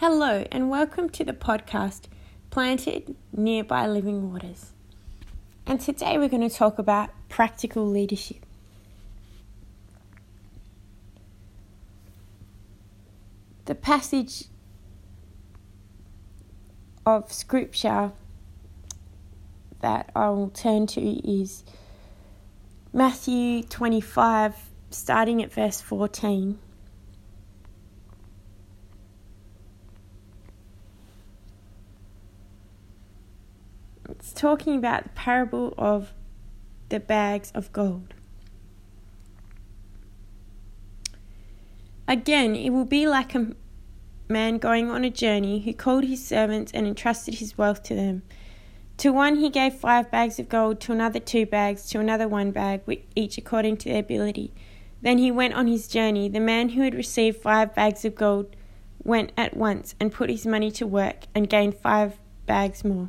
Hello, and welcome to the podcast Planted Nearby Living Waters. And today we're going to talk about practical leadership. The passage of scripture that I'll turn to is Matthew 25, starting at verse 14. It's talking about the parable of the bags of gold. Again, it will be like a man going on a journey who called his servants and entrusted his wealth to them. To one he gave five bags of gold, to another two bags, to another one bag, each according to their ability. Then he went on his journey. The man who had received five bags of gold went at once and put his money to work and gained five bags more.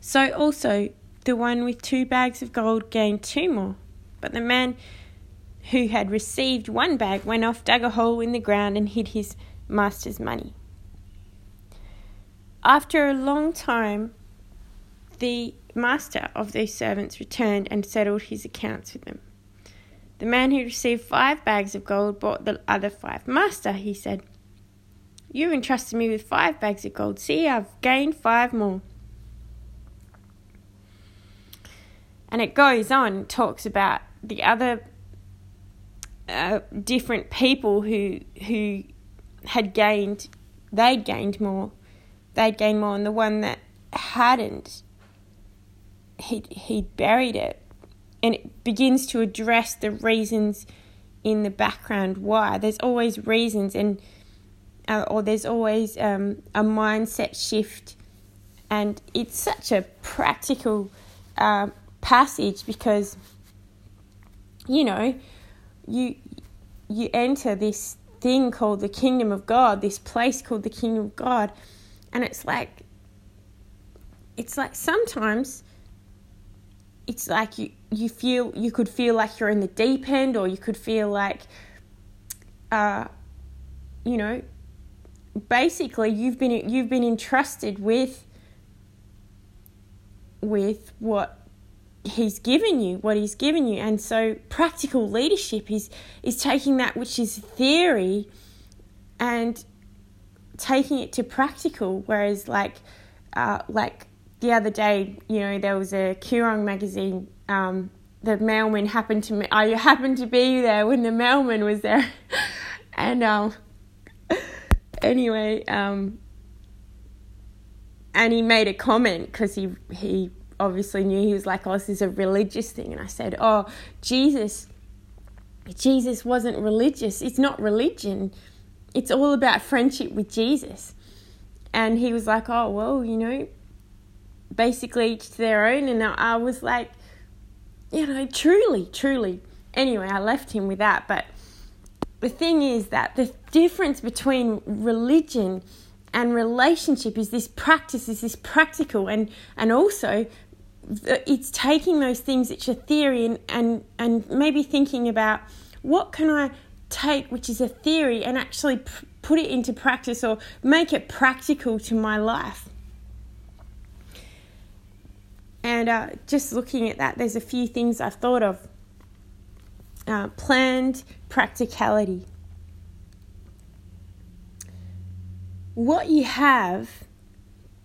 So also the one with two bags of gold gained two more. But the man who had received one bag went off, dug a hole in the ground, and hid his master's money. After a long time, the master of these servants returned and settled his accounts with them. The man who received five bags of gold bought the other five. Master, he said, you entrusted me with five bags of gold. See, I've gained five more. And it goes on talks about the other uh, different people who who had gained they'd gained more. They'd gained more and the one that hadn't he he buried it. And it begins to address the reasons in the background why. There's always reasons and uh, or there's always um, a mindset shift. And it's such a practical uh, passage because you know you you enter this thing called the kingdom of God, this place called the kingdom of God, and it's like it's like sometimes it's like you you feel you could feel like you're in the deep end or you could feel like uh you know basically you've been you've been entrusted with with what he's given you what he's given you. And so practical leadership is is taking that which is theory and taking it to practical. Whereas like uh, like the other day you know there was a Koorong magazine um, the mailman happened to me I happened to be there when the mailman was there. And um anyway um and he made a comment because he he obviously knew he was like, oh, this is a religious thing. And I said, oh, Jesus, Jesus wasn't religious. It's not religion. It's all about friendship with Jesus. And he was like, oh, well, you know, basically each to their own. And I was like, you know, truly, truly. Anyway, I left him with that. But the thing is that the difference between religion and relationship is this practice, is this practical, and, and also it's taking those things which are theory and, and, and maybe thinking about what can I take, which is a theory, and actually put it into practice or make it practical to my life. And uh, just looking at that, there's a few things I've thought of. Uh, planned practicality. What you have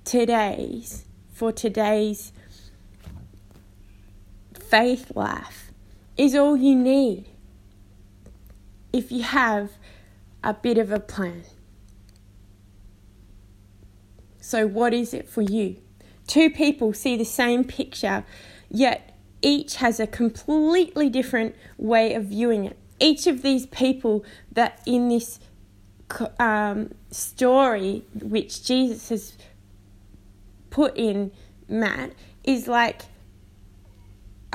today's for today's faith life is all you need if you have a bit of a plan. So, what is it for you? Two people see the same picture, yet each has a completely different way of viewing it. Each of these people that in this um, story, which Jesus has put in Matt, is like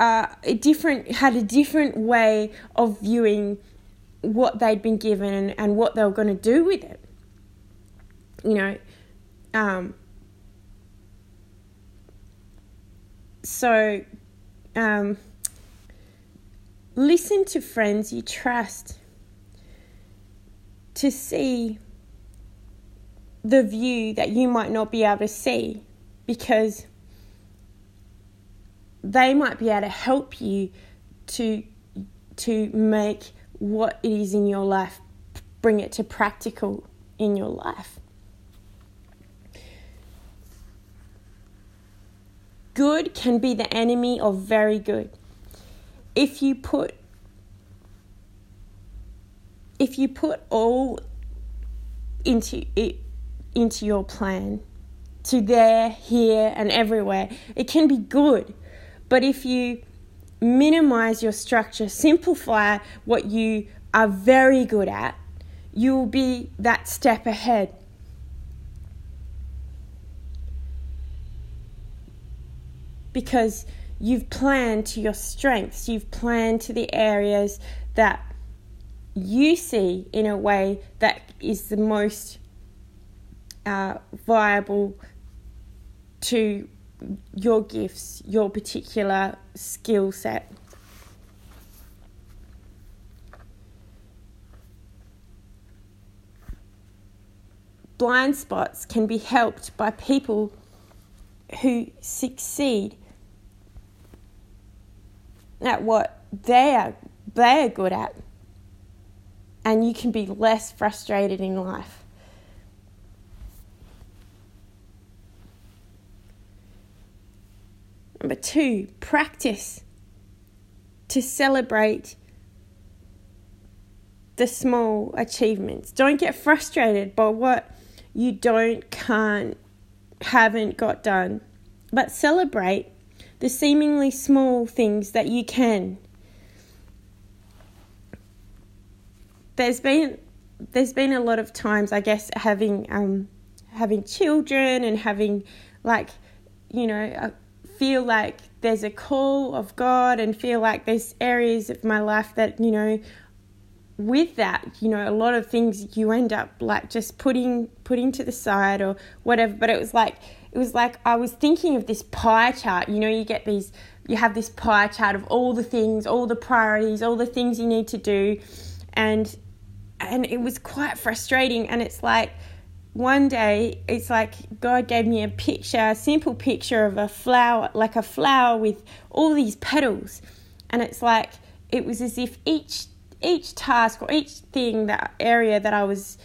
uh, a different had a different way of viewing what they'd been given and, and what they were going to do with it. You know, um, so um, listen to friends you trust to see the view that you might not be able to see because they might be able to help you to to make what it is in your life bring it to practical in your life good can be the enemy of very good if you put if you put all into it into your plan to there, here, and everywhere, it can be good. But if you minimize your structure, simplify what you are very good at, you will be that step ahead. Because you've planned to your strengths, you've planned to the areas that you see in a way that is the most uh, viable to your gifts, your particular skill set. Blind spots can be helped by people who succeed at what they are, they are good at, and you can be less frustrated in life. Number two, practice to celebrate the small achievements. Don't get frustrated by what you don't, can't, haven't got done, but celebrate the seemingly small things that you can. There's been there's been a lot of times, I guess, having um, having children and having like you know feel like there's a call of God and feel like there's areas of my life that, you know, with that, you know, a lot of things you end up like just putting putting to the side or whatever. But it was like it was like I was thinking of this pie chart. You know, you get these you have this pie chart of all the things, all the priorities, all the things you need to do and and it was quite frustrating and it's like one day it's like God gave me a picture, a simple picture of a flower, like a flower with all these petals. And it's like it was as if each each task or each thing that area that I was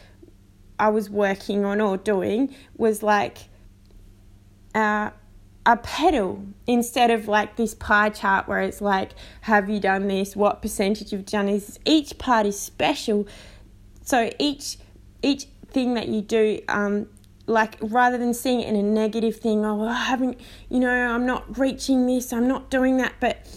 I was working on or doing was like uh, a petal instead of like this pie chart where it's like have you done this? What percentage you've done? Is each part is special. So each each thing that you do um, like rather than seeing it in a negative thing oh i haven't you know i'm not reaching this i'm not doing that but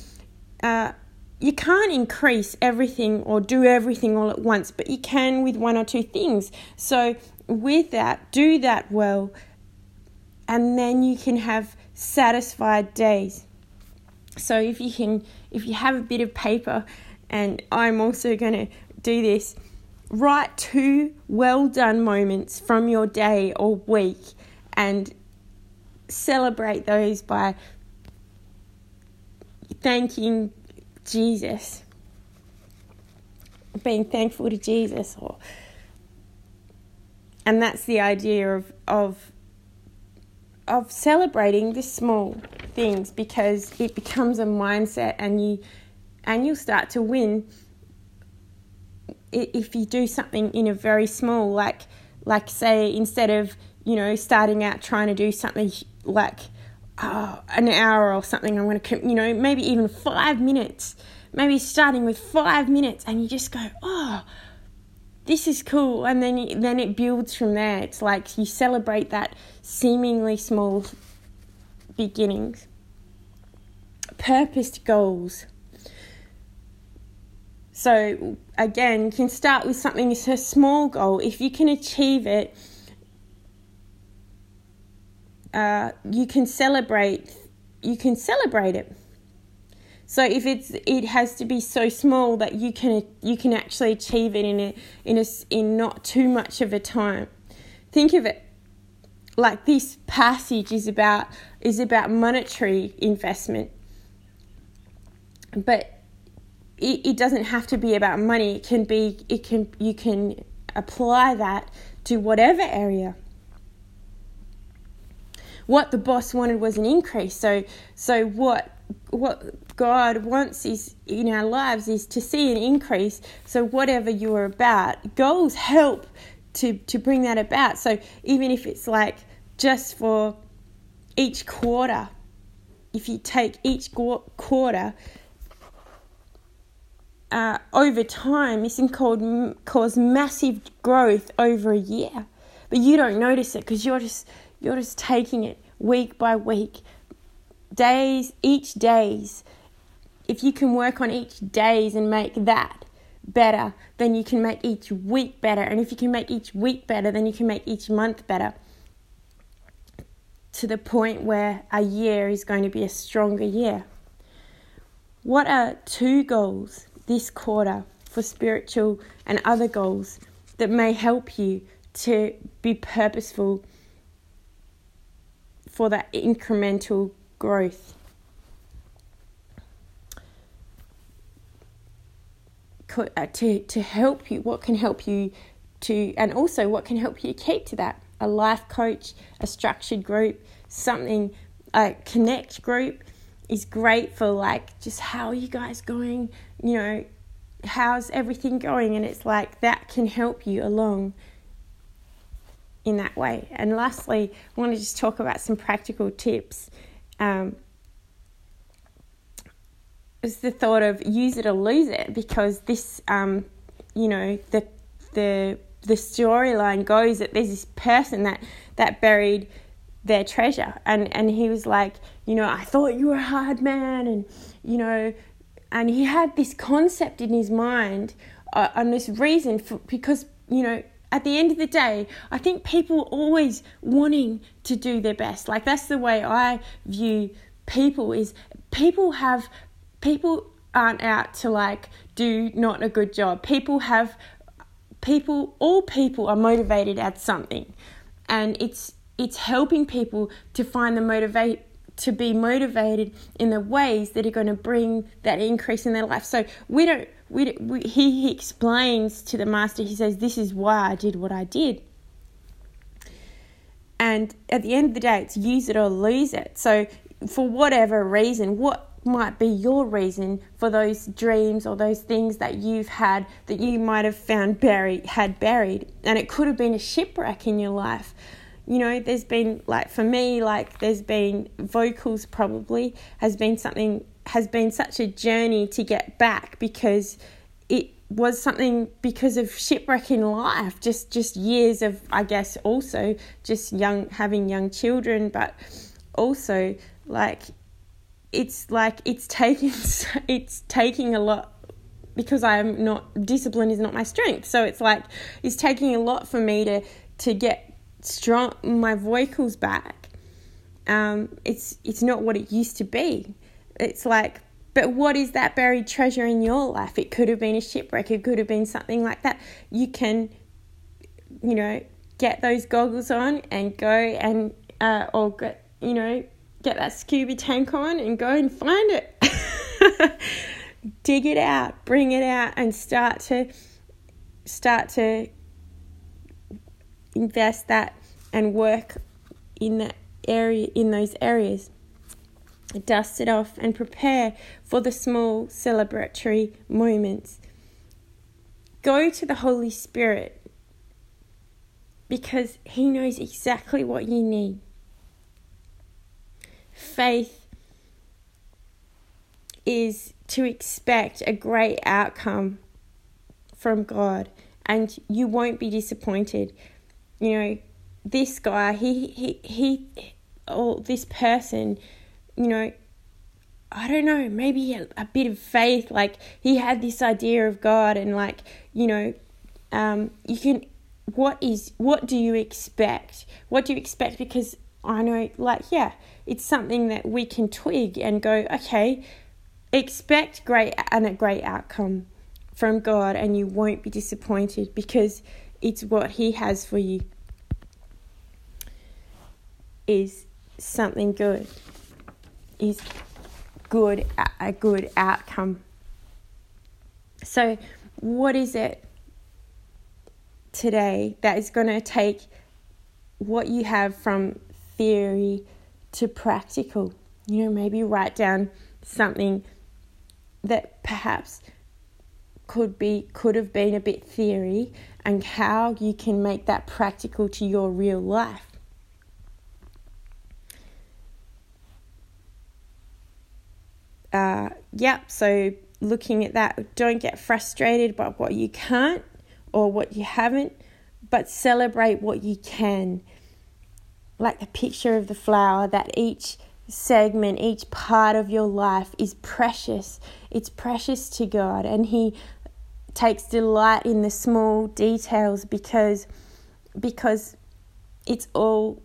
uh, you can't increase everything or do everything all at once but you can with one or two things. So with that do that well and then you can have satisfied days. So if you can if you have a bit of paper and i'm also going to do this write two well done moments from your day or week and celebrate those by thanking Jesus, being thankful to Jesus, or and that's the idea of of of celebrating the small things because it becomes a mindset and you and you'll start to win if you do something in a very small, like like say instead of you know starting out trying to do something like oh, an hour or something, I'm going to you know maybe even five minutes, maybe starting with five minutes, and you just go oh. This is cool, and then then it builds from there. It's like you celebrate that seemingly small beginnings. Purposed goals. So, again, you can start with something, it's a small goal. If you can achieve it, uh, you can celebrate you can celebrate it. So if it's it has to be so small that you can you can actually achieve it in a in a in not too much of a time. Think of it like this passage is about is about monetary investment. But it, it doesn't have to be about money. It can be, it can, you can apply that to whatever area. what the boss wanted was an increase. So so what what God wants is in our lives is to see an increase. So whatever you're about, goals help to to bring that about. So even if it's like just for each quarter, if you take each quarter uh, over time, this can cause, cause massive growth over a year, but you don't notice it because you're just you're just taking it week by week, days each days. If you can work on each days and make that better, then you can make each week better, and if you can make each week better, then you can make each month better. To the point where a year is going to be a stronger year. What are two goals this quarter for spiritual and other goals that may help you to be purposeful for that incremental growth. Uh, to, to help you, what can help you to, and also what can help you keep to that? A life coach, a structured group, something, a connect group is great for like just how are you guys going you know how's everything going and it's like that can help you along in that way and lastly i want to just talk about some practical tips um, is the thought of use it or lose it because this um, you know the the the storyline goes that there's this person that that buried their treasure. And, and he was like, you know, I thought you were a hard man. And, you know, and he had this concept in his mind uh, and this reason for, because, you know, at the end of the day, I think people are always wanting to do their best. Like that's the way I view people is people have people aren't out to like do not a good job. People have people all people are motivated at something. And it's it's helping people to find the motivate to be motivated in the ways that are going to bring that increase in their life. So we don't. We, we he, he explains to the master. He says, "This is why I did what I did." And at the end of the day, it's use it or lose it. So for whatever reason, what might be your reason for those dreams or those things that you've had that you might have found buried had buried, and it could have been a shipwreck in your life you know, there's been like for me, like there's been vocals probably has been something has been such a journey to get back because it was something because of shipwreck in life, just just years of I guess also just young having young children, but also like it's like it's taking it's taking a lot because I'm not discipline is not my strength. So it's like it's taking a lot for me to to get strong my vocals back. Um, it's it's not what it used to be. It's like but what is that buried treasure in your life? It could have been a shipwreck. It could have been something like that. You can you know get those goggles on and go and uh, or get you know get that scuba tank on and go and find it. Dig it out bring it out and start to start to invest that and work in that area in those areas. Dust it off and prepare for the small celebratory moments. Go to the holy spirit because he knows exactly what you need. Faith is to expect a great outcome from God and you won't be disappointed you know, this guy, he, he, he, or this person, you know, I don't know, maybe a, a, bit of faith. Like he had this idea of God, and like you know, um, you can. What is? What do you expect? What do you expect? Because I know, like, yeah, it's something that we can twig and go, okay, expect great and a great outcome from God, and you won't be disappointed because it's what He has for you is something good, is good, a good outcome. So, what is it today that is going to take what you have from theory to practical. You know, maybe write down something that perhaps could be could have been a bit theory and how you can make that practical to your real life. Uh, yep, so looking at that, don't get frustrated by what you can't or what you haven't, but celebrate what you can. Like the picture of the flower, that each segment, each part of your life is precious. It's precious to God, and He takes delight in the small details because because it's all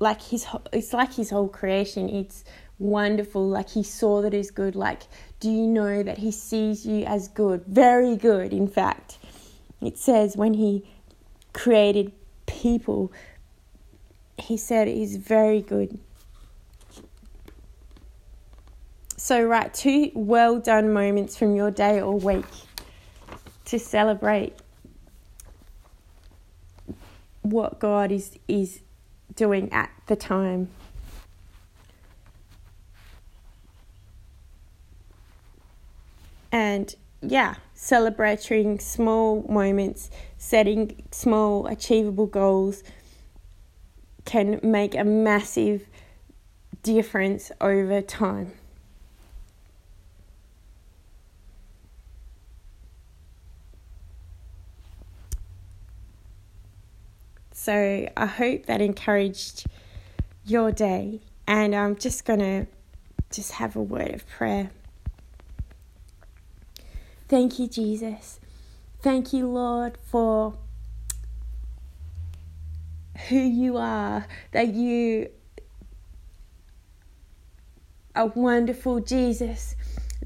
like his it's like his whole creation. It's wonderful. Like he saw that is good. Like, do you know that he sees you as good? Very good, in fact. It says when he created people, he said it is very good. So, write two well done moments from your day or week to celebrate what God is, is doing at the time. And yeah, celebrating small moments, setting small achievable goals can make a massive difference over time. So I hope that encouraged your day. And I'm just going to just have a word of prayer. Thank you, Jesus. Thank you, Lord, for who you are, that you are wonderful, Jesus.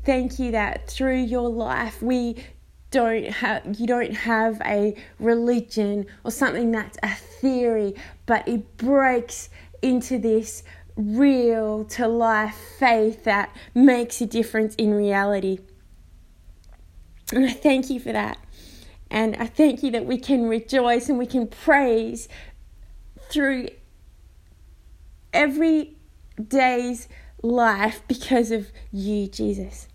Thank you that through your life we don't have you don't have a religion or something that's a theory but it breaks into this real to life faith that makes a difference in reality. And i thank you for that. And i thank you that we can rejoice and we can praise through every day's life because of you jesus